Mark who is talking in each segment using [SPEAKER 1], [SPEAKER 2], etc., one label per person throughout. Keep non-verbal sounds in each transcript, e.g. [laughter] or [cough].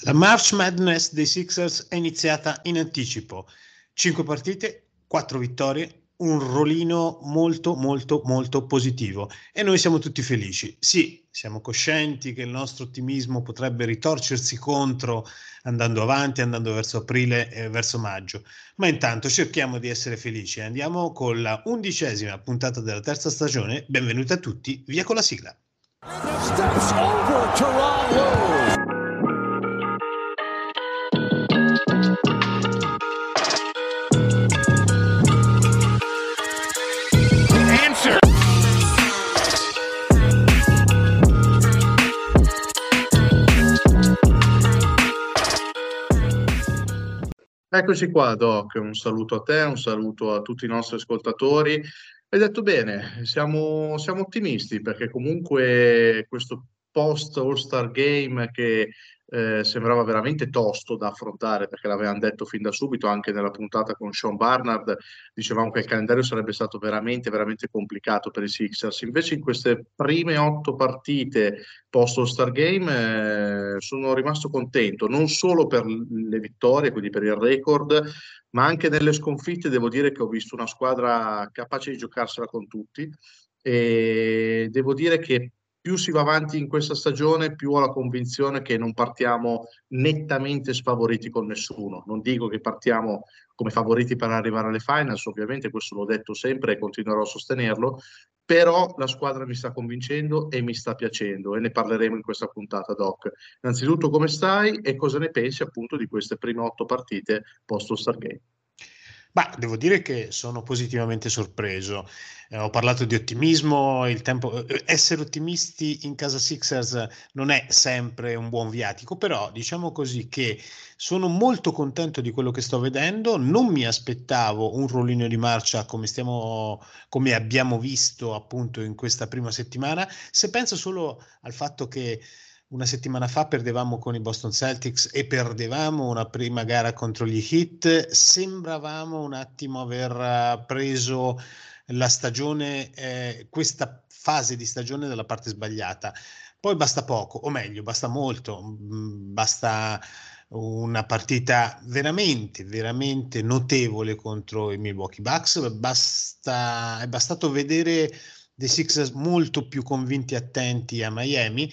[SPEAKER 1] La March Madness dei Sixers è iniziata in anticipo. Cinque partite, quattro vittorie, un rolino molto molto molto positivo e noi siamo tutti felici. Sì, siamo coscienti che il nostro ottimismo potrebbe ritorcersi contro andando avanti, andando verso aprile e verso maggio, ma intanto cerchiamo di essere felici. Andiamo con la undicesima puntata della terza stagione. Benvenuti a tutti, via con la sigla.
[SPEAKER 2] Eccoci qua, Doc. Un saluto a te, un saluto a tutti i nostri ascoltatori. Hai detto bene, siamo, siamo ottimisti perché comunque questo post All-Star Game che eh, sembrava veramente tosto da affrontare perché l'avevamo detto fin da subito anche nella puntata con Sean Barnard dicevamo che il calendario sarebbe stato veramente veramente complicato per i Sixers. Invece in queste prime otto partite post All-Star Game eh, sono rimasto contento non solo per le vittorie quindi per il record ma anche nelle sconfitte. Devo dire che ho visto una squadra capace di giocarsela con tutti e devo dire che più si va avanti in questa stagione, più ho la convinzione che non partiamo nettamente sfavoriti con nessuno. Non dico che partiamo come favoriti per arrivare alle finals, ovviamente questo l'ho detto sempre e continuerò a sostenerlo, però la squadra mi sta convincendo e mi sta piacendo e ne parleremo in questa puntata, Doc. Innanzitutto come stai e cosa ne pensi appunto di queste prime otto partite post
[SPEAKER 1] Beh, devo dire che sono positivamente sorpreso. Eh, ho parlato di ottimismo, il tempo, eh, essere ottimisti in casa Sixers non è sempre un buon viatico, però diciamo così che sono molto contento di quello che sto vedendo, non mi aspettavo un rollino di marcia come, stiamo, come abbiamo visto appunto in questa prima settimana, se penso solo al fatto che una settimana fa perdevamo con i Boston Celtics e perdevamo una prima gara contro gli Heat, sembravamo un attimo aver eh, preso la stagione, eh, questa fase di stagione dalla parte sbagliata. Poi basta poco, o meglio, basta molto, mm, basta una partita veramente, veramente notevole contro i Milwaukee Bucks, basta, è bastato vedere dei Sixers molto più convinti e attenti a Miami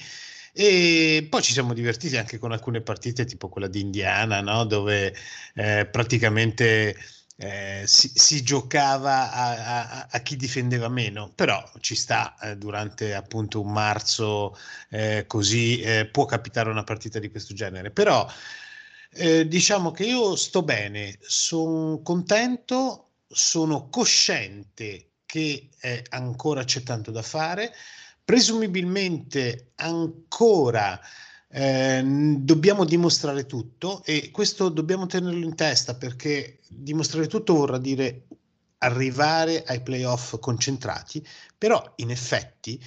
[SPEAKER 1] e poi ci siamo divertiti anche con alcune partite, tipo quella di Indiana, no? dove eh, praticamente eh, si, si, giocava a, a, a, chi difendeva meno, però ci sta eh, durante appunto un marzo eh, così eh, può capitare una partita di questo genere. Però eh, diciamo che io sto bene, sono contento, sono cosciente che ancora c'è tanto da fare presumibilmente ancora eh, dobbiamo dimostrare tutto e questo dobbiamo tenerlo in testa perché dimostrare tutto vorrà dire arrivare ai playoff concentrati, però in effetti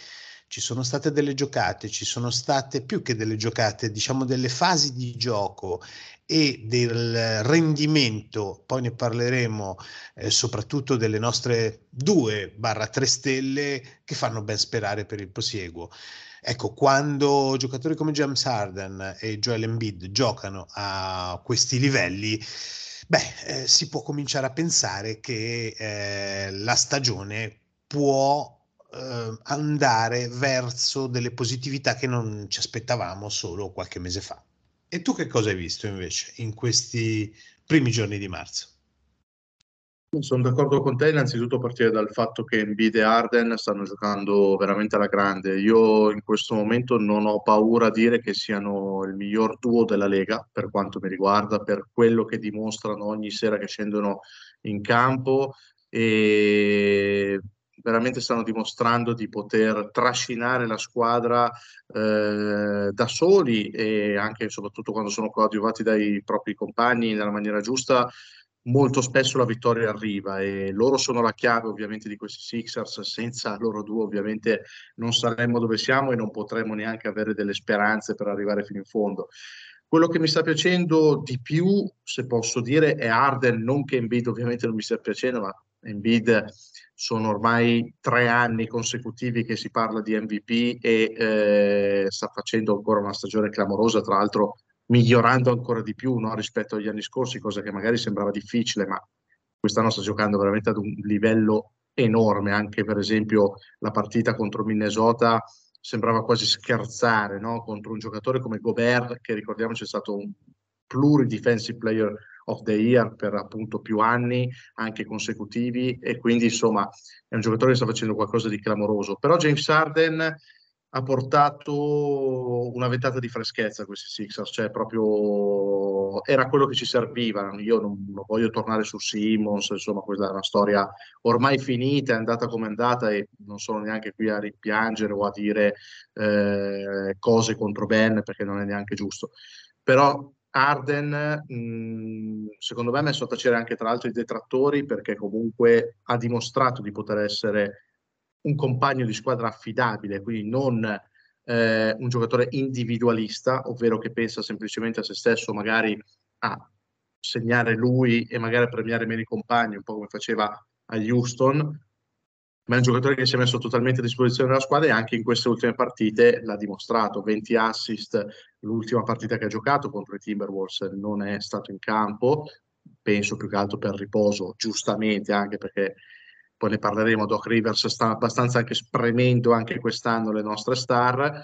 [SPEAKER 1] ci sono state delle giocate, ci sono state più che delle giocate, diciamo delle fasi di gioco e del rendimento, poi ne parleremo eh, soprattutto delle nostre 2-3 stelle che fanno ben sperare per il prosieguo. Ecco, quando giocatori come James Harden e Joel Embiid giocano a questi livelli, beh, eh, si può cominciare a pensare che eh, la stagione può eh, andare verso delle positività che non ci aspettavamo solo qualche mese fa. E tu che cosa hai visto invece in questi primi giorni di marzo?
[SPEAKER 2] Sono d'accordo con te innanzitutto a partire dal fatto che Embiid e Arden stanno giocando veramente alla grande. Io in questo momento non ho paura a dire che siano il miglior duo della Lega per quanto mi riguarda, per quello che dimostrano ogni sera che scendono in campo e veramente stanno dimostrando di poter trascinare la squadra eh, da soli e anche e soprattutto quando sono coadiuvati dai propri compagni nella maniera giusta, molto spesso la vittoria arriva e loro sono la chiave ovviamente di questi Sixers, senza loro due ovviamente non saremmo dove siamo e non potremmo neanche avere delle speranze per arrivare fino in fondo. Quello che mi sta piacendo di più, se posso dire, è Arden, non che Embiid ovviamente non mi stia piacendo, ma Embiid sono ormai tre anni consecutivi che si parla di MVP e eh, sta facendo ancora una stagione clamorosa, tra l'altro migliorando ancora di più no, rispetto agli anni scorsi, cosa che magari sembrava difficile, ma quest'anno sta giocando veramente ad un livello enorme, anche per esempio la partita contro Minnesota sembrava quasi scherzare no? contro un giocatore come Gobert, che ricordiamoci è stato un pluri defensive player of the year per appunto più anni, anche consecutivi, e quindi insomma è un giocatore che sta facendo qualcosa di clamoroso. Però James Harden ha portato una ventata di freschezza a questi Sixers, cioè proprio era quello che ci serviva. Io non, non, voglio tornare su Simmons, insomma, questa è una storia ormai finita, è andata come è andata e non sono neanche qui a rimpiangere o a dire eh, cose contro Ben perché non è neanche giusto. Però Arden, mh, secondo me, ha messo a tacere anche tra l'altro i detrattori perché comunque ha dimostrato di poter essere un compagno di squadra affidabile, quindi non eh, un giocatore individualista, ovvero che pensa semplicemente a se stesso, magari a segnare lui e magari a premiare meno i compagni, un po' come faceva a Houston, ma è un giocatore che si è messo totalmente a disposizione della squadra e anche in queste ultime partite l'ha dimostrato, 20 assist, l'ultima partita che ha giocato contro i Timberwolves non è stato in campo, penso più che altro per riposo, giustamente anche perché poi ne parleremo, Doc Rivers sta abbastanza anche spremendo anche quest'anno le nostre star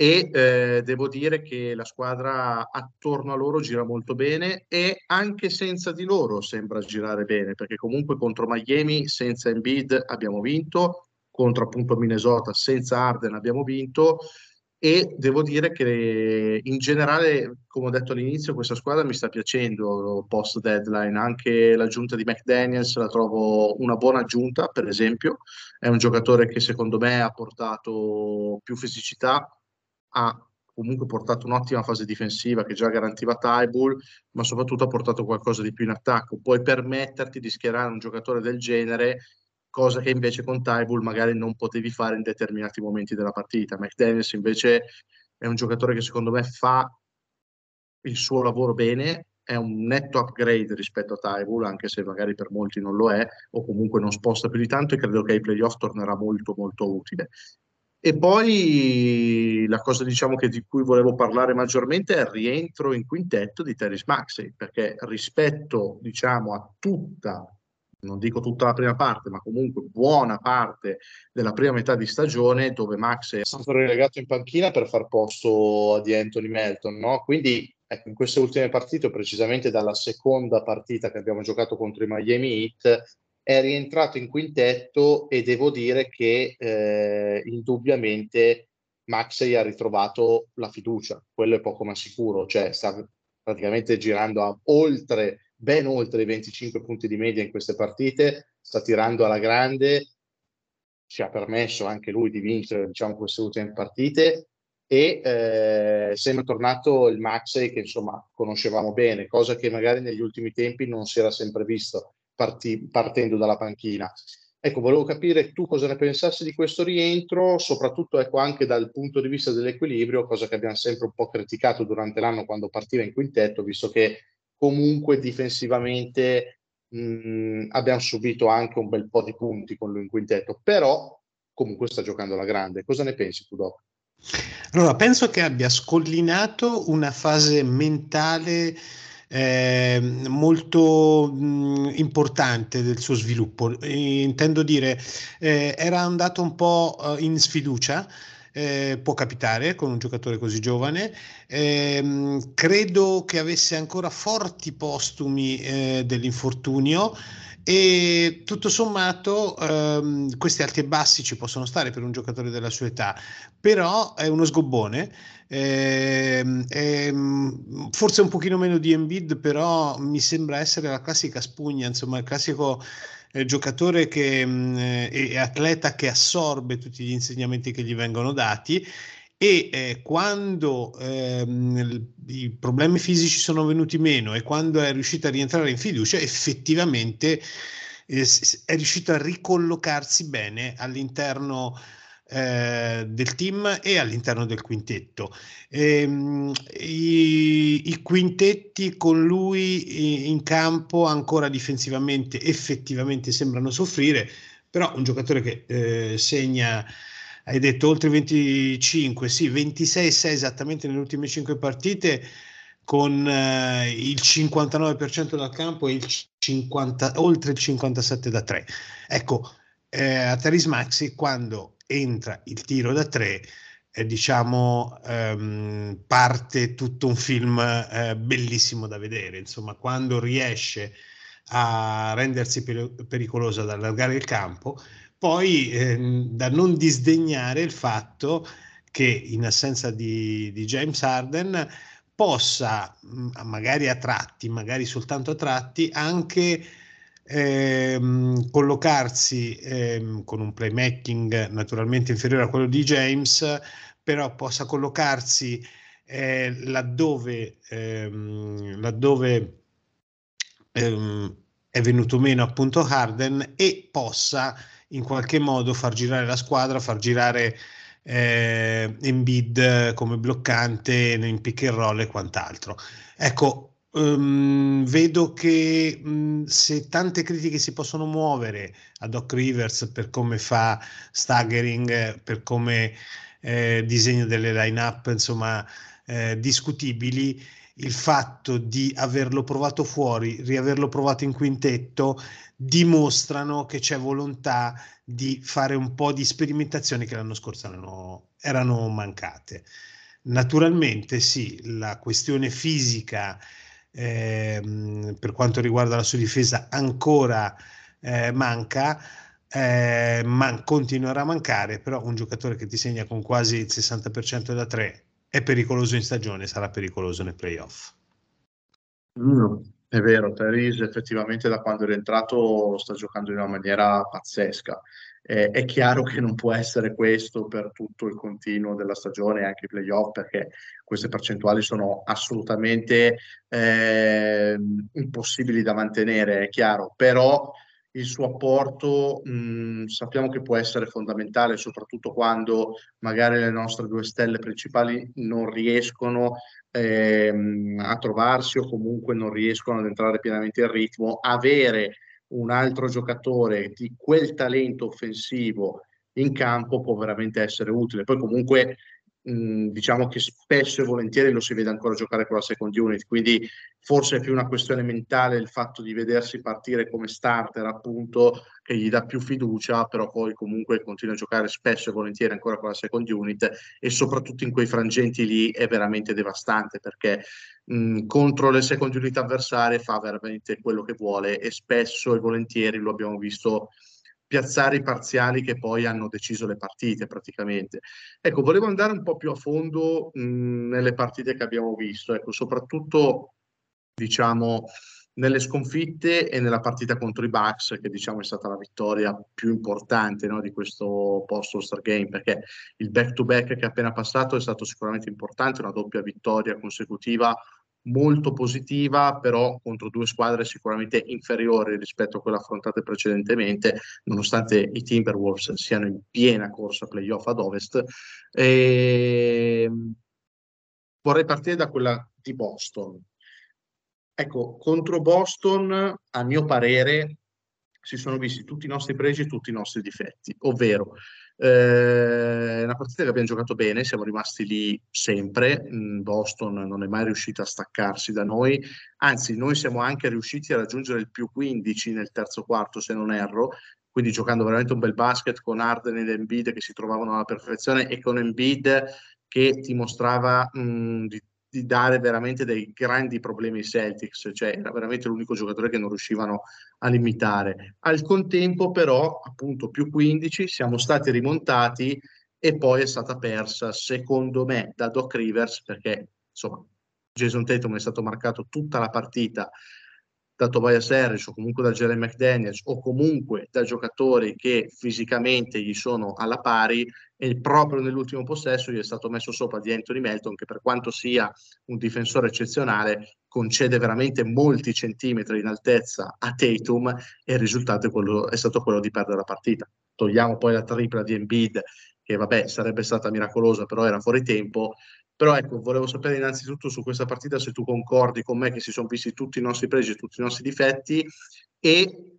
[SPEAKER 2] e eh, devo dire che la squadra attorno a loro gira molto bene e anche senza di loro sembra girare bene perché comunque contro Miami senza Embiid abbiamo vinto contro appunto Minnesota senza Arden abbiamo vinto e devo dire che in generale, come ho detto all'inizio, questa squadra mi sta piacendo post deadline, anche l'aggiunta di McDaniels la trovo una buona aggiunta, per esempio, è un giocatore che secondo me ha portato più fisicità, ha comunque portato un'ottima fase difensiva che già garantiva Tybull, ma soprattutto ha portato qualcosa di più in attacco. Puoi permetterti di schierare un giocatore del genere cosa che invece con Tybull magari non potevi fare in determinati momenti della partita. McDaniels invece è un giocatore che secondo me fa il suo lavoro bene, è un netto upgrade rispetto a Tybull, anche se magari per molti non lo è, o comunque non sposta più di tanto e credo che ai playoff tornerà molto molto utile. E poi la cosa diciamo di cui volevo parlare maggiormente è il rientro in quintetto di Terry Maxey, perché rispetto diciamo a tutta non dico tutta la prima parte, ma comunque buona parte della prima metà di stagione dove Max è stato relegato in panchina per far posto di Anthony Melton, no? Quindi ecco, in queste ultime partite, precisamente dalla seconda partita che abbiamo giocato contro i Miami Heat, è rientrato in quintetto e devo dire che eh, indubbiamente Maxey ha ritrovato la fiducia, quello è poco ma sicuro, cioè sta praticamente girando a oltre ben oltre i 25 punti di media in queste partite, sta tirando alla grande, ci ha permesso anche lui di vincere diciamo, queste ultime partite e eh, sembra tornato il Maxey che insomma conoscevamo bene, cosa che magari negli ultimi tempi non si era sempre visto parti- partendo dalla panchina. Ecco, volevo capire tu cosa ne pensassi di questo rientro, soprattutto ecco, anche dal punto di vista dell'equilibrio, cosa che abbiamo sempre un po' criticato durante l'anno quando partiva in quintetto, visto che comunque difensivamente mh, abbiamo subito anche un bel po' di punti con lui in quintetto, però comunque sta giocando alla grande. Cosa ne pensi tu, Doc?
[SPEAKER 1] Allora, penso che abbia scollinato una fase mentale eh, molto mh, importante del suo sviluppo. E, intendo dire, eh, era andato un po' eh, in sfiducia eh, può capitare con un giocatore così giovane. Eh, credo che avesse ancora forti postumi eh, dell'infortunio e tutto sommato ehm, questi alti e bassi ci possono stare per un giocatore della sua età, però è uno sgobbone. Eh, eh, forse un pochino meno di Embiid, però mi sembra essere la classica spugna, insomma, il classico eh, giocatore che, mh, mm, è atleta che assorbe tutti gli insegnamenti che gli vengono dati e eh, quando ehm, i problemi fisici sono venuti meno e quando è riuscito a rientrare in fiducia, effettivamente eh, è riuscito a ricollocarsi bene all'interno eh, del team e all'interno del quintetto. Ehm, i, i, quintetti con lui in campo ancora difensivamente effettivamente sembrano soffrire, però un giocatore che eh, segna hai detto oltre 25, sì, 26 6 esattamente nelle ultime 5 partite con eh, il 59% dal campo e il 50, oltre il 57% da 3. Ecco, eh, a Taris Maxi quando entra il tiro da 3 eh, diciamo ehm, parte tutto un film eh, bellissimo da vedere. Insomma quando riesce a rendersi per- pericoloso ad allargare il campo poi ehm, da non disdegnare il fatto che in assenza di, di James Harden possa magari a tratti magari soltanto a tratti anche ehm, collocarsi ehm, con un playmaking naturalmente inferiore a quello di James, però possa collocarsi eh, laddove, ehm, laddove ehm, è venuto meno appunto Harden e possa in qualche modo far girare la squadra, far girare eh, Embiid come bloccante in pick and roll e quant'altro. Ecco, Um, vedo che um, se tante critiche si possono muovere a Doc Rivers per come fa staggering, per come eh, disegno delle line-up, insomma, eh, discutibili, il fatto di averlo provato fuori, riaverlo provato in quintetto, dimostrano che c'è volontà di fare un po' di sperimentazioni che l'anno scorso erano, erano mancate. Naturalmente sì, la questione fisica eh, per quanto riguarda la sua difesa ancora eh, manca, eh, ma continuerà a mancare, però un giocatore che ti segna con quasi il 60% da 3 è pericoloso in stagione, sarà pericoloso nei playoff.
[SPEAKER 2] Mm, è vero, Terry effettivamente da quando è rientrato sta giocando in una maniera pazzesca. Eh, è chiaro che non può essere questo per tutto il continuo della stagione, anche i playoff, perché queste percentuali sono assolutamente eh, impossibili da mantenere, è chiaro, però il suo apporto mh, sappiamo che può essere fondamentale, soprattutto quando magari le nostre due stelle principali non riescono ehm, a trovarsi o comunque non riescono ad entrare pienamente in ritmo. Avere un altro giocatore di quel talento offensivo in campo può veramente essere utile. Poi comunque diciamo che spesso e volentieri lo si vede ancora giocare con la second unit, quindi forse è più una questione mentale il fatto di vedersi partire come starter appunto che gli dà più fiducia, però poi comunque continua a giocare spesso e volentieri ancora con la second unit e soprattutto in quei frangenti lì è veramente devastante perché mh, contro le second unit avversarie fa veramente quello che vuole e spesso e volentieri lo abbiamo visto piazzare i parziali che poi hanno deciso le partite praticamente. Ecco, volevo andare un po' più a fondo mh, nelle partite che abbiamo visto, ecco, soprattutto diciamo nelle sconfitte e nella partita contro i Bucks, che diciamo è stata la vittoria più importante no, di questo post All-Star Game, perché il back-to-back che è appena passato è stato sicuramente importante, una doppia vittoria consecutiva molto positiva, però contro due squadre sicuramente inferiori rispetto a quelle affrontate precedentemente, nonostante i Timberwolves siano in piena corsa playoff ad ovest. E... Ehm, vorrei partire da quella di Boston. Ecco, contro Boston, a mio parere, si sono visti tutti i nostri pregi e tutti i nostri difetti, ovvero eh, una partita che abbiamo giocato bene, siamo rimasti lì sempre, Boston non è mai riuscita a staccarsi da noi, anzi noi siamo anche riusciti a raggiungere il più 15 nel terzo quarto se non erro, quindi giocando veramente un bel basket con Arden ed Embiid che si trovavano alla perfezione e con Embiid che dimostrava mh, di di dare veramente dei grandi problemi ai Celtics, cioè era veramente l'unico giocatore che non riuscivano a limitare. Al contempo però, appunto, più 15, siamo stati rimontati e poi è stata persa, secondo me, da Doc Rivers, perché insomma Jason Tatum è stato marcato tutta la partita da Tobias Harris o comunque da Jeremy McDaniels o comunque da giocatori che fisicamente gli sono alla pari e proprio nell'ultimo possesso gli è stato messo sopra di Anthony Melton che per quanto sia un difensore eccezionale concede veramente molti centimetri in altezza a Tatum e il risultato è, quello, è stato quello di perdere la partita. Togliamo poi la tripla di Embiid che vabbè sarebbe stata miracolosa però era fuori tempo però ecco, volevo sapere innanzitutto su questa partita se tu concordi con me che si sono visti tutti i nostri pregi e tutti i nostri difetti e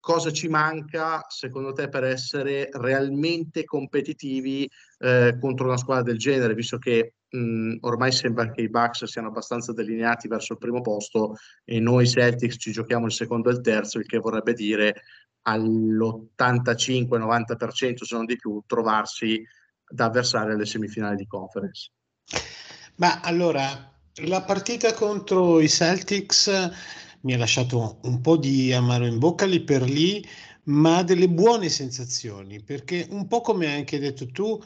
[SPEAKER 2] cosa ci manca secondo te per essere realmente competitivi eh, contro una squadra del genere, visto che mh, ormai sembra che i Bucks siano abbastanza delineati verso il primo posto e noi Celtics ci giochiamo il secondo e il terzo, il che vorrebbe dire all'85-90% se non di più trovarsi da avversari alle semifinali di conference.
[SPEAKER 1] Ma allora, la partita contro i Celtics mi ha lasciato un po' di amaro in bocca lì per lì, ma delle buone sensazioni, perché un po' come hai anche detto tu,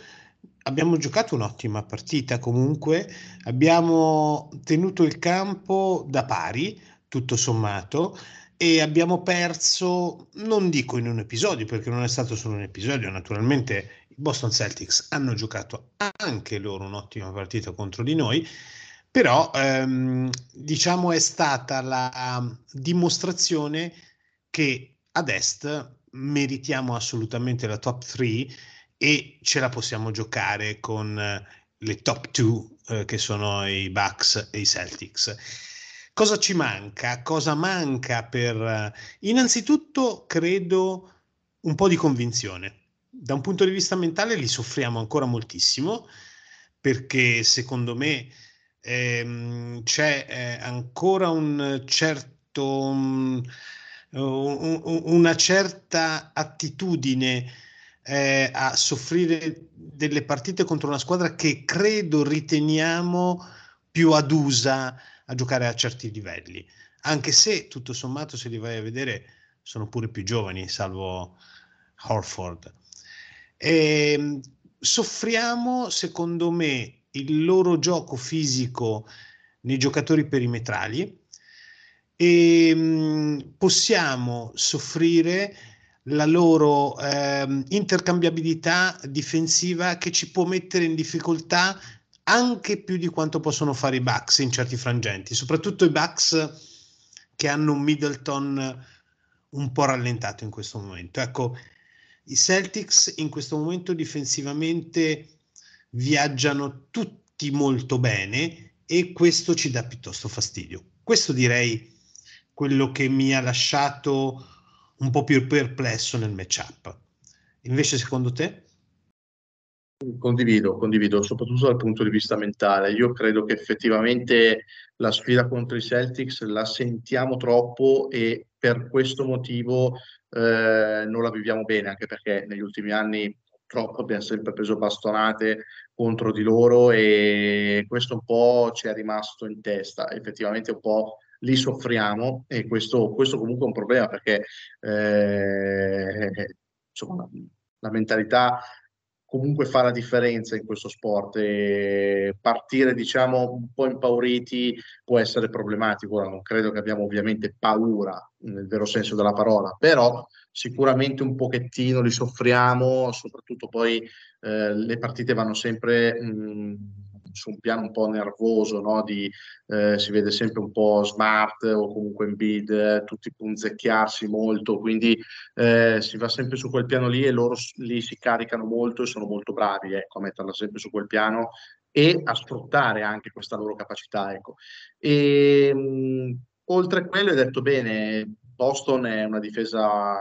[SPEAKER 1] abbiamo giocato un'ottima partita comunque, abbiamo tenuto il campo da pari, tutto sommato, e abbiamo perso, non dico in un episodio, perché non è stato solo un episodio, naturalmente i Boston Celtics hanno giocato anche loro un'ottima partita contro di noi, però ehm, diciamo è stata la dimostrazione che ad est meritiamo assolutamente la top 3 e ce la possiamo giocare con le top 2 eh, che sono i Bucks e i Celtics. Cosa ci manca? Cosa manca per... Innanzitutto credo un po' di convinzione. Da un punto di vista mentale li soffriamo ancora moltissimo perché secondo me ehm, c'è eh, ancora un certo, um, un, una certa attitudine eh, a soffrire delle partite contro una squadra che credo riteniamo più adusa a giocare a certi livelli, anche se tutto sommato se li vai a vedere sono pure più giovani, salvo Horford. E, ehm, soffriamo, secondo me, il loro gioco fisico nei giocatori perimetrali e mh, mm, possiamo soffrire la loro eh, intercambiabilità difensiva che ci può mettere in difficoltà anche più di quanto possono fare i Bucks in certi frangenti, soprattutto i Bucks che hanno un Middleton un po' rallentato in questo momento. Ecco, i Celtics in questo momento difensivamente viaggiano tutti molto bene e questo ci dà piuttosto fastidio. Questo direi quello che mi ha lasciato un po' più perplesso nel matchup. Invece secondo te?
[SPEAKER 2] Condivido, condivido, soprattutto dal punto di vista mentale. Io credo che effettivamente la sfida contro i Celtics la sentiamo troppo e per questo motivo eh, non la viviamo bene, anche perché negli ultimi anni purtroppo abbiamo sempre preso bastonate contro di loro e questo un po' ci è rimasto in testa. Effettivamente un po' li soffriamo e questo, questo comunque è un problema perché eh, insomma, la mentalità comunque fa la differenza in questo sport e partire diciamo un po' impauriti può essere problematico. Ora non credo che abbiamo ovviamente paura nel vero senso della parola, però sicuramente un pochettino li soffriamo, soprattutto poi eh, le partite vanno sempre mh, su un piano un po' nervoso, no? Di, eh, si vede sempre un po' smart o comunque in bid, tutti punzecchiarsi molto, quindi eh, si va sempre su quel piano lì e loro lì si caricano molto e sono molto bravi ecco, a metterla sempre su quel piano e a sfruttare anche questa loro capacità. Ecco. E, mh, oltre a quello, hai detto bene, Boston è una difesa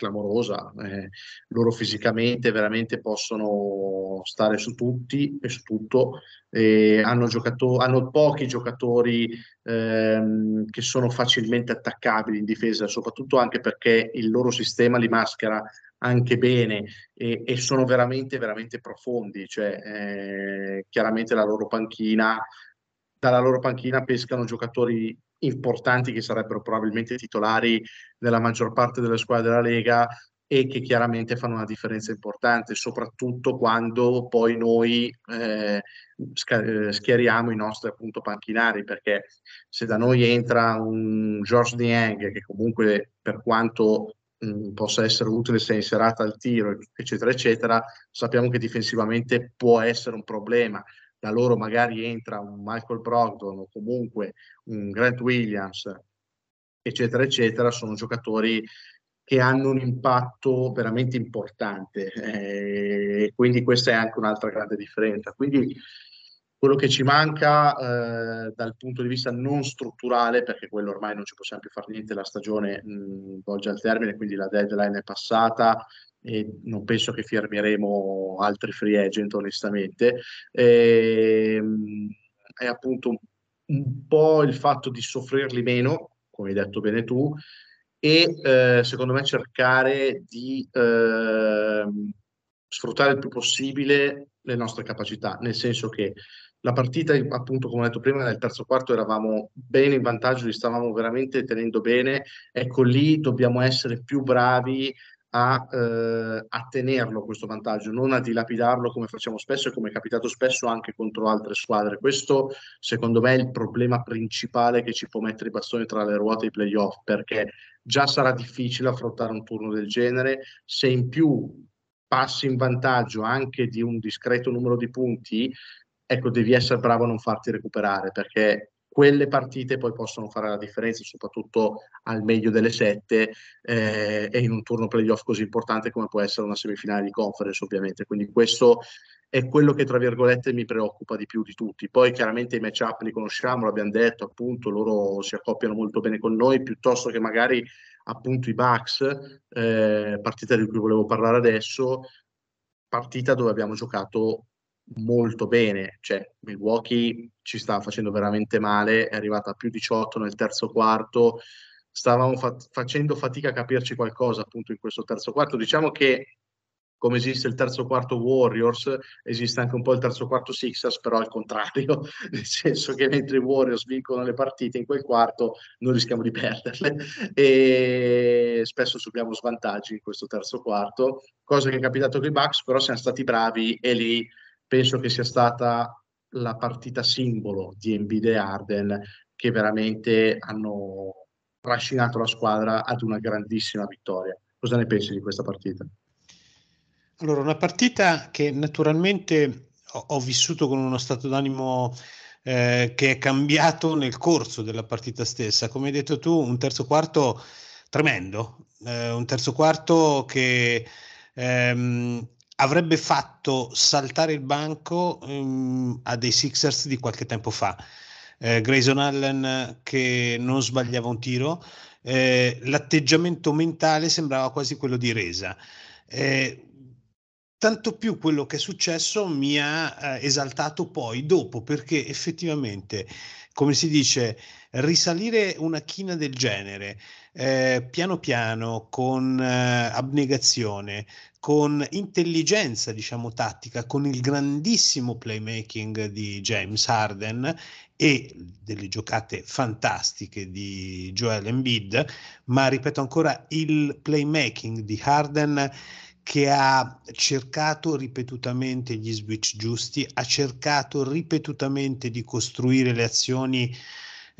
[SPEAKER 2] clamorosa. Eh, loro fisicamente veramente possono stare su tutti e su tutto. Eh, hanno, giocato- hanno pochi giocatori ehm, che sono facilmente attaccabili in difesa, soprattutto anche perché il loro sistema li maschera anche bene e, e sono veramente, veramente profondi. Cioè, eh, chiaramente la loro panchina, dalla loro panchina pescano giocatori importanti che sarebbero probabilmente titolari nella maggior parte delle squadre della Lega e che chiaramente fanno una differenza importante, soprattutto quando poi noi eh, eh, schieriamo i nostri appunto panchinari, perché se da noi entra un George Niang che comunque per quanto mh, possa essere utile se è inserata al tiro, eccetera, eccetera, sappiamo che difensivamente può essere un problema da loro magari entra un Michael Brogdon o comunque un Grant Williams, eccetera, eccetera, sono giocatori che hanno un impatto veramente importante. Eh, quindi questa è anche un'altra grande differenza. Quindi quello che ci manca eh, dal punto di vista non strutturale, perché quello ormai non ci possiamo più fare niente, la stagione mh, volge al termine, quindi la deadline è passata, e non penso che firmeremo altri free agent onestamente, e, ehm, è appunto un, un po' il fatto di soffrirli meno, come hai detto bene tu, e eh, secondo me cercare di eh, sfruttare il più possibile le nostre capacità, nel senso che la partita, appunto, come ho detto prima, nel terzo quarto eravamo bene in vantaggio, li stavamo veramente tenendo bene. Ecco, lì dobbiamo essere più bravi a, eh, a, tenerlo questo vantaggio, non a dilapidarlo come facciamo spesso e come è capitato spesso anche contro altre squadre. Questo, secondo me, è il problema principale che ci può mettere i bastoni tra le ruote ai playoff, perché già sarà difficile affrontare un turno del genere. Se in più passi in vantaggio anche di un discreto numero di punti, ecco, devi essere bravo a non farti recuperare perché quelle partite poi possono fare la differenza, soprattutto al meglio delle sette eh, e in un turno playoff così importante come può essere una semifinale di conference, ovviamente. Quindi questo è quello che, tra virgolette, mi preoccupa di più di tutti. Poi chiaramente i matchup li conosciamo, l'abbiamo detto, appunto, loro si accoppiano molto bene con noi, piuttosto che magari appunto i Bucks, eh, partita di cui volevo parlare adesso, partita dove abbiamo giocato molto bene, cioè Milwaukee ci stava facendo veramente male, è arrivata a più 18 nel terzo quarto, stavamo fa- facendo fatica a capirci qualcosa appunto in questo terzo quarto, diciamo che come esiste il terzo quarto Warriors, esiste anche un po' il terzo quarto Sixers, però al contrario, [laughs] nel senso che mentre i Warriors vincono le partite in quel quarto, noi rischiamo di perderle. E spesso subiamo svantaggi in questo terzo quarto, cosa che è capitato con i Bucks, però siamo stati bravi e lì penso che sia stata la partita simbolo di Embiid e Arden che veramente hanno trascinato la squadra ad una grandissima vittoria. Cosa ne pensi di questa partita?
[SPEAKER 1] Allora, una partita che naturalmente ho, ho vissuto con uno stato d'animo eh, che è cambiato nel corso della partita stessa. Come hai detto tu, un terzo quarto tremendo, eh, un terzo quarto che ehm, avrebbe fatto saltare il banco um, a dei Sixers di qualche tempo fa. Eh, Grayson Allen che non sbagliava un tiro, eh, l'atteggiamento mentale sembrava quasi quello di resa. Eh, tanto più quello che è successo mi ha eh, esaltato poi dopo, perché effettivamente, come si dice, risalire una china del genere, eh, piano piano, con eh, abnegazione, con intelligenza, diciamo, tattica, con il grandissimo playmaking di James Harden e delle giocate fantastiche di Joel Embiid, ma ripeto ancora il playmaking di Harden che ha cercato ripetutamente gli switch giusti, ha cercato ripetutamente di costruire le azioni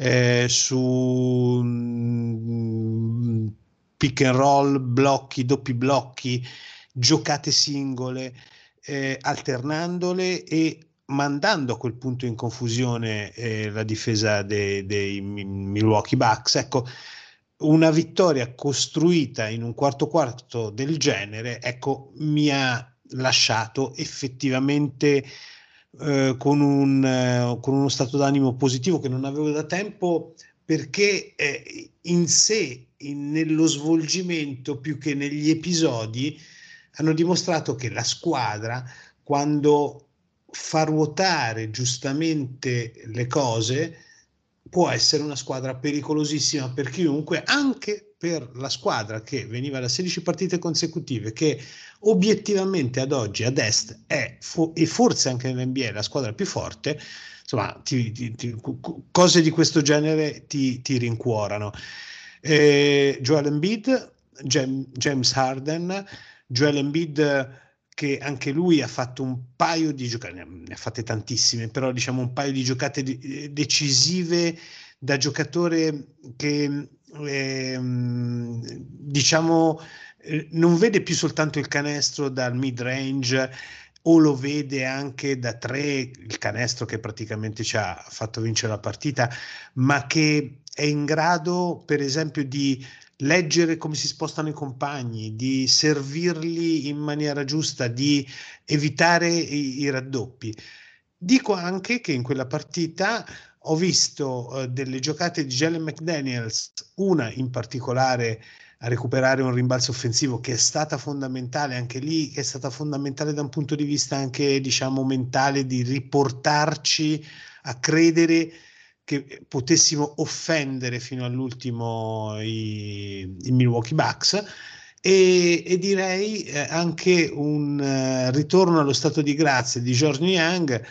[SPEAKER 1] eh, su mm, pick and roll, blocchi, doppi blocchi, giocate singole, eh, alternandole e mandando a quel punto in confusione eh, la difesa dei, dei Milwaukee Bucks. Ecco, una vittoria costruita in un quarto quarto del genere, ecco, mi ha lasciato effettivamente eh, con, un, eh, con uno stato d'animo positivo che non avevo da tempo perché eh, in sé, in, nello svolgimento più che negli episodi, hanno dimostrato che la squadra, quando fa ruotare giustamente le cose, può essere una squadra pericolosissima per chiunque, anche per la squadra che veniva da 16 partite consecutive, che obiettivamente ad oggi ad est è fo- e forse anche nell'NBA la squadra più forte. Insomma, ti, ti, ti, cose di questo genere ti, rincuorano. Eh, Joel Embiid, James Harden, Joel Embiid che anche lui ha fatto un paio di giocate, ne ha fatte tantissime, però diciamo un paio di giocate eh, decisive da giocatore che eh, diciamo eh, non vede più soltanto il canestro dal mid range o lo vede anche da tre, il canestro che praticamente ci ha fatto vincere la partita, ma che è in grado per esempio di leggere come si spostano i compagni, di servirli in maniera giusta, di evitare i, i raddoppi. Dico anche che in quella partita ho visto uh, delle giocate di Jalen McDaniels, una in particolare a recuperare un rimbalzo offensivo che è stata fondamentale anche lì, che è stata fondamentale da un punto di vista anche diciamo mentale di riportarci a credere che potessimo offendere fino all'ultimo i, i Milwaukee Bucks. E, e direi eh, anche un uh, ritorno allo stato di grazia di George Young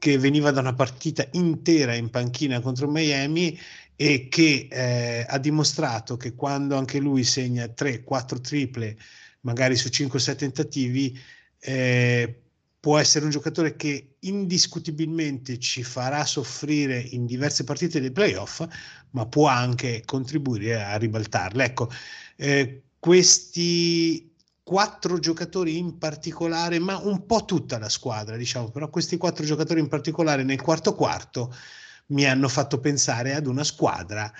[SPEAKER 1] che veniva da una partita intera in panchina contro Miami e che eh, ha dimostrato che quando anche lui segna 3-4 triple, magari su 5-7 tentativi, eh, può essere un giocatore che indiscutibilmente ci farà soffrire in diverse partite dei playoff, ma può anche contribuire a ribaltarle. Ecco, eh, questi quattro giocatori in particolare, ma un po' tutta la squadra, diciamo, però questi quattro giocatori in particolare nel quarto quarto mi hanno fatto pensare ad una squadra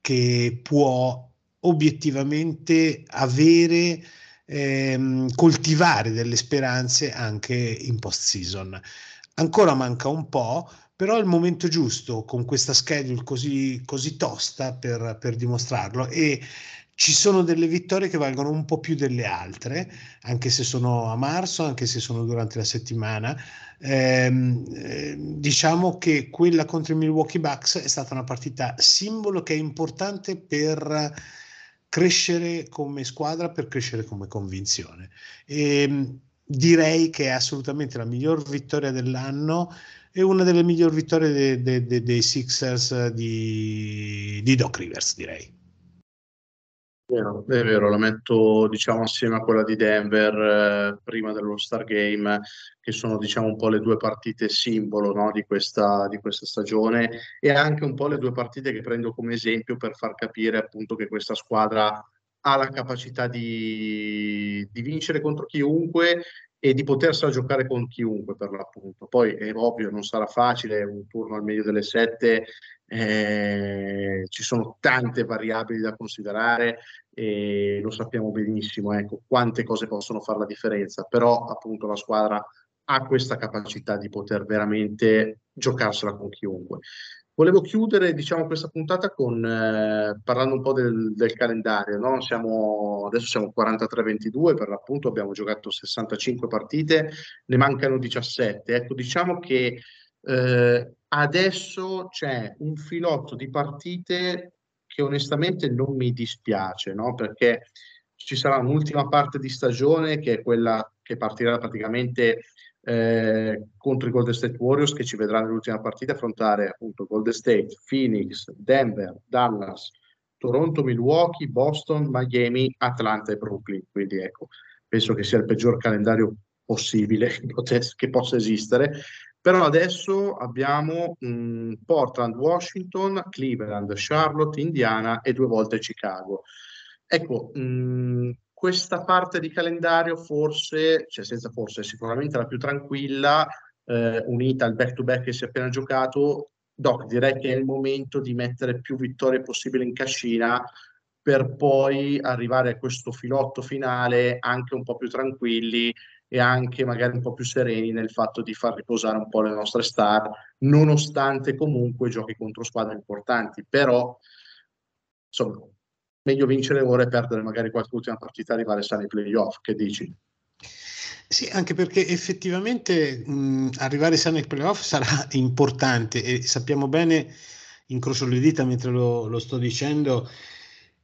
[SPEAKER 1] che può obiettivamente avere, ehm, coltivare delle speranze anche in post season. Ancora manca un po', però è il momento giusto con questa schedule così, così tosta per, per dimostrarlo e ci sono delle vittorie che valgono un po' più delle altre, anche se sono a marzo, anche se sono durante la settimana. Eh, diciamo che quella contro i Milwaukee Bucks è stata una partita simbolo che è importante per crescere come squadra, per crescere come convinzione. E, ehm, direi che è assolutamente la miglior vittoria dell'anno e una delle migliori vittorie de, de, de, dei Sixers di, di Doc Rivers, direi
[SPEAKER 2] è vero, la metto diciamo assieme a quella di Denver eh, prima dello Star Game, che sono diciamo un po' le due partite simbolo no, di, questa, di questa stagione e anche un po' le due partite che prendo come esempio per far capire appunto che questa squadra ha la capacità di, di vincere contro chiunque e di potersela giocare con chiunque per l'appunto. Poi è ovvio, non sarà facile, un turno al meglio delle sette, eh, ci sono tante variabili da considerare e lo sappiamo benissimo, ecco, quante cose possono fare la differenza, però appunto la squadra ha questa capacità di poter veramente giocarsela con chiunque. Volevo chiudere diciamo, questa puntata con, eh, parlando un po' del, del calendario. No? Siamo, adesso siamo 43-22, per l'appunto abbiamo giocato 65 partite, ne mancano 17. Ecco, diciamo che eh, adesso c'è un filotto di partite che onestamente non mi dispiace, no? perché ci sarà un'ultima parte di stagione che è quella che partirà praticamente eh, contro i Golden State Warriors che ci vedrà nell'ultima partita affrontare appunto Golden State, Phoenix, Denver, Dallas, Toronto, Milwaukee, Boston, Miami, Atlanta e Brooklyn. Quindi ecco, penso che sia il peggior calendario possibile [laughs] che possa esistere. Però adesso abbiamo mh, Portland, Washington, Cleveland, Charlotte, Indiana e due volte Chicago. Ecco, mh, questa parte di calendario forse, cioè senza forse, sicuramente la più tranquilla, eh, unita al back-to-back che si è appena giocato, Doc, direi che è il momento di mettere più vittorie possibile in cascina per poi arrivare a questo filotto finale anche un po' più tranquilli e anche magari un po' più sereni nel fatto di far riposare un po' le nostre star, nonostante comunque giochi contro squadre importanti. Però, insomma, meglio vincere ora e perdere magari qualche ultima partita arrivare sani ai playoff, che dici?
[SPEAKER 1] Sì, anche perché effettivamente mh, arrivare sani ai playoff sarà [laughs] importante e sappiamo bene, incrocio le dita mentre lo, lo sto dicendo,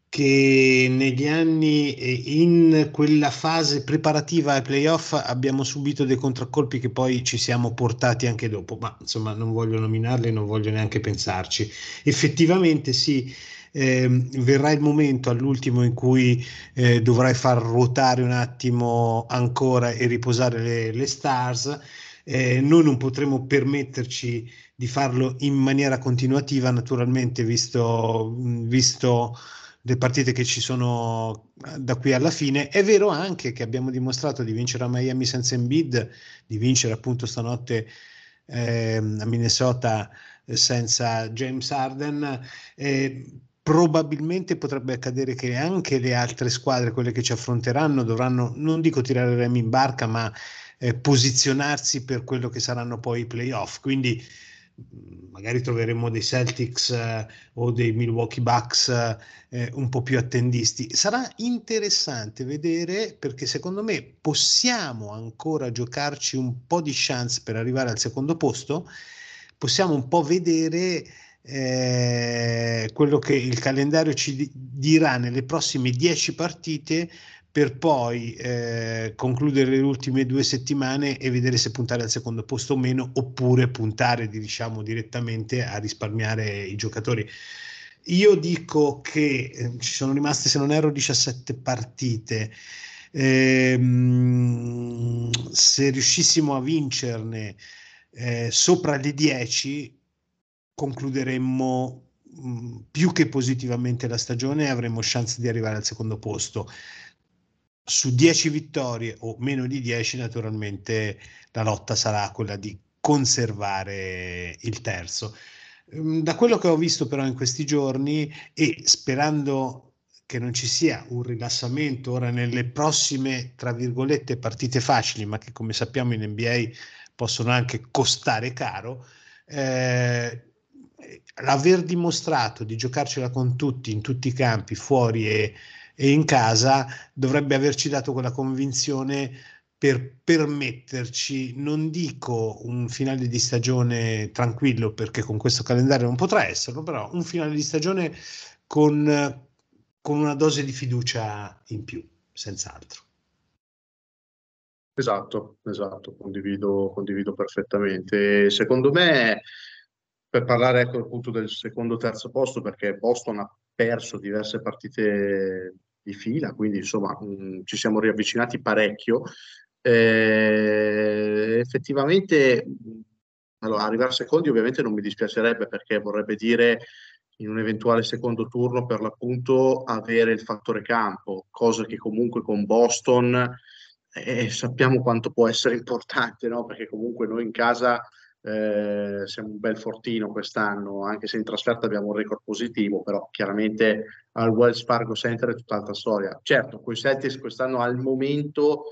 [SPEAKER 1] che negli anni in quella fase preparativa ai playoff abbiamo subito dei contraccolpi che poi ci siamo portati anche dopo, ma insomma non voglio nominarli, non voglio neanche pensarci. Effettivamente sì, eh, verrà il momento all'ultimo in cui eh, dovrai far ruotare un attimo ancora e riposare le, le stars. Eh, noi non potremo permetterci di farlo in maniera continuativa, naturalmente, visto, visto le partite che ci sono da qui alla fine. È vero anche che abbiamo dimostrato di vincere a Miami senza Embiid, di vincere appunto stanotte eh, a Minnesota senza James Harden. Eh, probabilmente potrebbe accadere che anche le altre squadre, quelle che ci affronteranno, dovranno, non dico tirare remi in barca, ma eh, posizionarsi per quello che saranno poi i playoff. Quindi magari troveremo dei Celtics eh, o dei Milwaukee Bucks eh, un po' più attendisti. Sarà interessante vedere perché secondo me possiamo ancora giocarci un po' di chance per arrivare al secondo posto, possiamo un po' vedere eh, quello che il calendario ci dirà nelle prossime 10 partite per poi eh, concludere le ultime due settimane e vedere se puntare al secondo posto o meno, oppure puntare diciamo, direttamente a risparmiare i giocatori. Io dico che eh, ci sono rimaste, se non erro, 17 partite. Eh, se riuscissimo a vincerne eh, sopra le 10, concluderemmo mh, più che positivamente la stagione e avremmo chance di arrivare al secondo posto su 10 vittorie o meno di 10 naturalmente la lotta sarà quella di conservare il terzo. Ehm, da quello che ho visto però in questi giorni e sperando che non ci sia un rilassamento ora nelle prossime, tra virgolette, partite facili, ma che come sappiamo in NBA possono anche costare caro, eh, l'aver dimostrato di giocarcela con tutti, in tutti i campi, fuori e, e in casa dovrebbe averci dato quella convinzione per permetterci, non dico un finale di stagione tranquillo perché con questo calendario non potrà esserlo, però un finale di stagione con, con una dose di fiducia in più, senz'altro.
[SPEAKER 2] Esatto, esatto, condivido, condivido perfettamente. Secondo me, per parlare ecco, appunto del secondo terzo posto, perché Boston ha perso diverse partite di fila, quindi insomma mh, ci siamo riavvicinati parecchio. Eh, effettivamente, allora, arrivare secondi ovviamente non mi dispiacerebbe perché vorrebbe dire in un eventuale secondo turno per l'appunto avere il fattore campo, cosa che comunque con Boston eh, sappiamo quanto può essere importante, no? perché comunque noi in casa eh, siamo un bel fortino quest'anno, anche se in trasferta abbiamo un record positivo, però chiaramente al Wells Fargo Center è tutt'altra storia. Certo, con i Celtics quest'anno al momento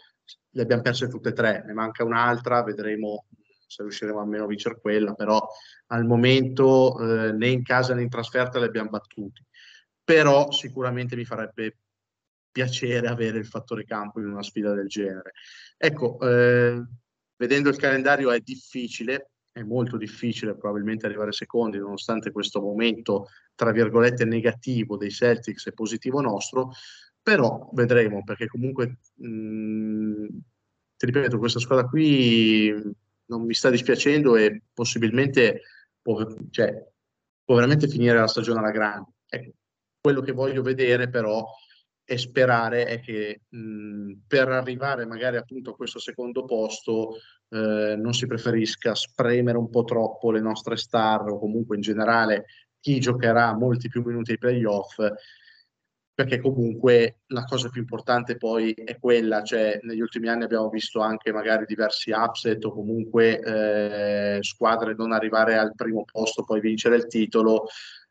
[SPEAKER 2] le abbiamo perse tutte e tre, ne manca un'altra, vedremo se riusciremo almeno a vincere quella, però al momento eh, né in casa né in trasferta le abbiamo battuti. Però sicuramente mi farebbe piacere avere il fattore campo in una sfida del genere. Ecco, eh, vedendo il calendario è difficile, è molto difficile probabilmente arrivare secondi, nonostante questo momento, tra virgolette, negativo dei Celtics e positivo nostro, però vedremo, perché comunque, mh, mm, ti ripeto, questa squadra qui non mi sta dispiacendo e possibilmente può, cioè, può veramente finire la stagione alla grande. Ecco, quello che voglio vedere però e sperare è che mh, per arrivare magari appunto a questo secondo posto eh, non si preferisca spremere un po' troppo le nostre star o comunque in generale chi giocherà molti più minuti ai playoff perché comunque la cosa più importante poi è quella, cioè negli ultimi anni abbiamo visto anche magari diversi upset o comunque eh, squadre non arrivare al primo posto, poi vincere il titolo,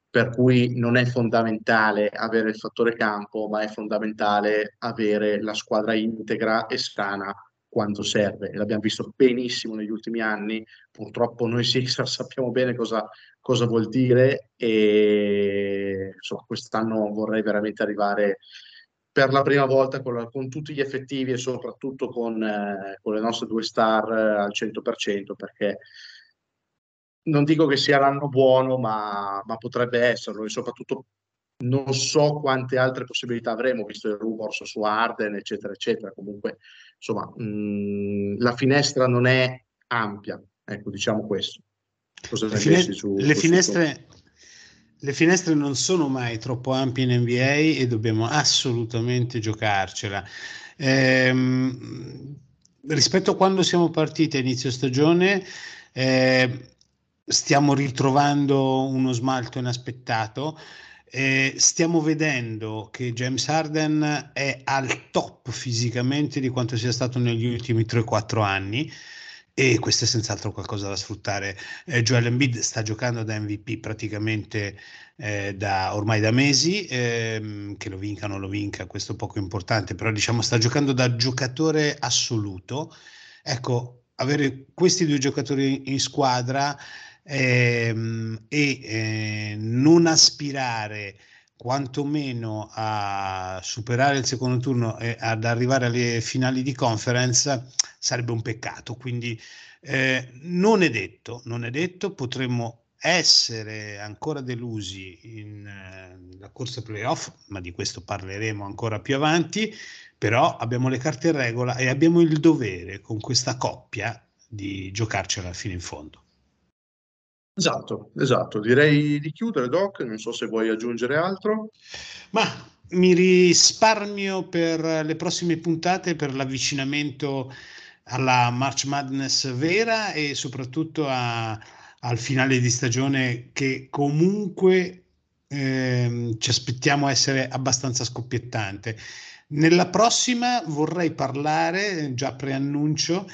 [SPEAKER 2] per cui non è fondamentale avere il fattore campo, ma è fondamentale avere la squadra integra e sana quando serve. E l'abbiamo visto benissimo negli ultimi anni. Purtroppo noi Sixers sappiamo bene cosa, cosa vuol dire e insomma, quest'anno vorrei veramente arrivare per la prima volta con, con tutti gli effettivi e soprattutto con, eh, con le nostre due star eh, al 100% perché non dico che sia l'anno buono, ma, ma, potrebbe esserlo e soprattutto non so quante altre possibilità avremo, visto il rumors su Arden, eccetera, eccetera. Comunque, insomma, mh, mm, la finestra non è ampia, ecco, diciamo questo.
[SPEAKER 1] Cosa le, fine- su, le finestre... Le finestre non sono mai troppo ampie in NBA e dobbiamo assolutamente giocarcela. Ehm, rispetto a quando siamo partiti a inizio stagione, eh, stiamo ritrovando uno smalto inaspettato. Eh, stiamo vedendo che James Harden è al top fisicamente di quanto sia stato negli ultimi 3-4 anni e questo è senz'altro qualcosa da sfruttare. Eh, Joel Embiid sta giocando da MVP praticamente eh, da, ormai da mesi, ehm, che lo vinca o non lo vinca, questo è poco importante, però diciamo sta giocando da giocatore assoluto. Ecco, avere questi due giocatori in squadra ehm, e eh, non aspirare quantomeno a superare il secondo turno e ad arrivare alle finali di conference sarebbe un peccato. Quindi eh, non è detto, non è detto, potremmo essere ancora delusi nella eh, corsa playoff, ma di questo parleremo ancora più avanti, però abbiamo le carte in regola e abbiamo il dovere con questa coppia di giocarcela fino in fondo.
[SPEAKER 2] Esatto, esatto. Direi di chiudere, Doc. Non so se vuoi aggiungere altro.
[SPEAKER 1] Ma mi risparmio per le prossime puntate per l'avvicinamento alla March Madness vera e soprattutto a, al finale di stagione che comunque ehm, ci aspettiamo essere abbastanza scoppiettante. Nella prossima vorrei parlare, già preannuncio,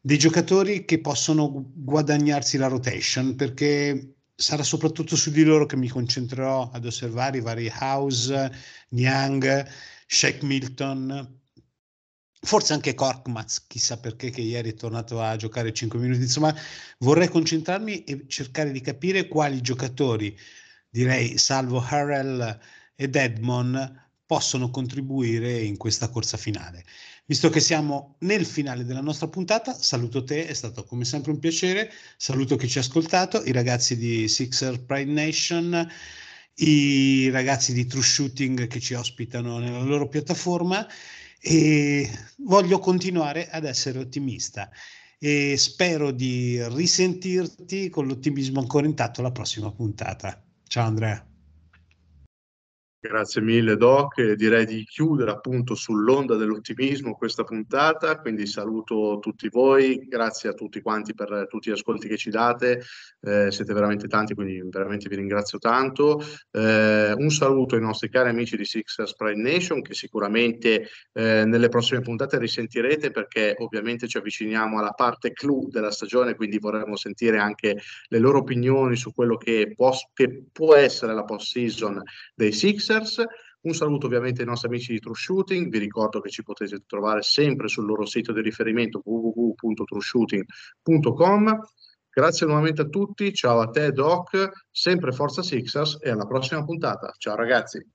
[SPEAKER 1] dei giocatori che possono guadagnarsi la rotation perché sarà soprattutto su di loro che mi concentrerò ad osservare i vari House, Niang, Shake Milton, forse anche Korkmaz, chissà perché che ieri è tornato a giocare 5 minuti, insomma vorrei concentrarmi e cercare di capire quali giocatori, direi salvo Harrell ed Edmond, possono contribuire in questa corsa finale. Visto che siamo nel finale della nostra puntata, saluto te, è stato come sempre un piacere, saluto chi ci ha ascoltato, i ragazzi di Sixer Pride Nation, i ragazzi di True Shooting che ci ospitano nella loro piattaforma e voglio continuare ad essere ottimista e spero di risentirti con l'ottimismo ancora intatto alla prossima puntata. Ciao Andrea.
[SPEAKER 2] Grazie mille Doc, direi di chiudere appunto sull'onda dell'ottimismo questa puntata, quindi saluto tutti voi, grazie a tutti quanti per tutti gli ascolti che ci date, eh, siete veramente tanti, quindi veramente vi ringrazio tanto. Eh, un saluto ai nostri cari amici di Sixers Pride Nation che sicuramente eh, nelle prossime puntate risentirete perché ovviamente ci avviciniamo alla parte clou della stagione, quindi vorremmo sentire anche le loro opinioni su quello che può, che può essere la post season dei Sixers Sixers. Un saluto ovviamente ai nostri amici di True Shooting, vi ricordo che ci potete trovare sempre sul loro sito di riferimento www.trueshooting.com. Grazie nuovamente a tutti, ciao a te Doc, sempre Forza Sixers e alla prossima puntata. Ciao ragazzi.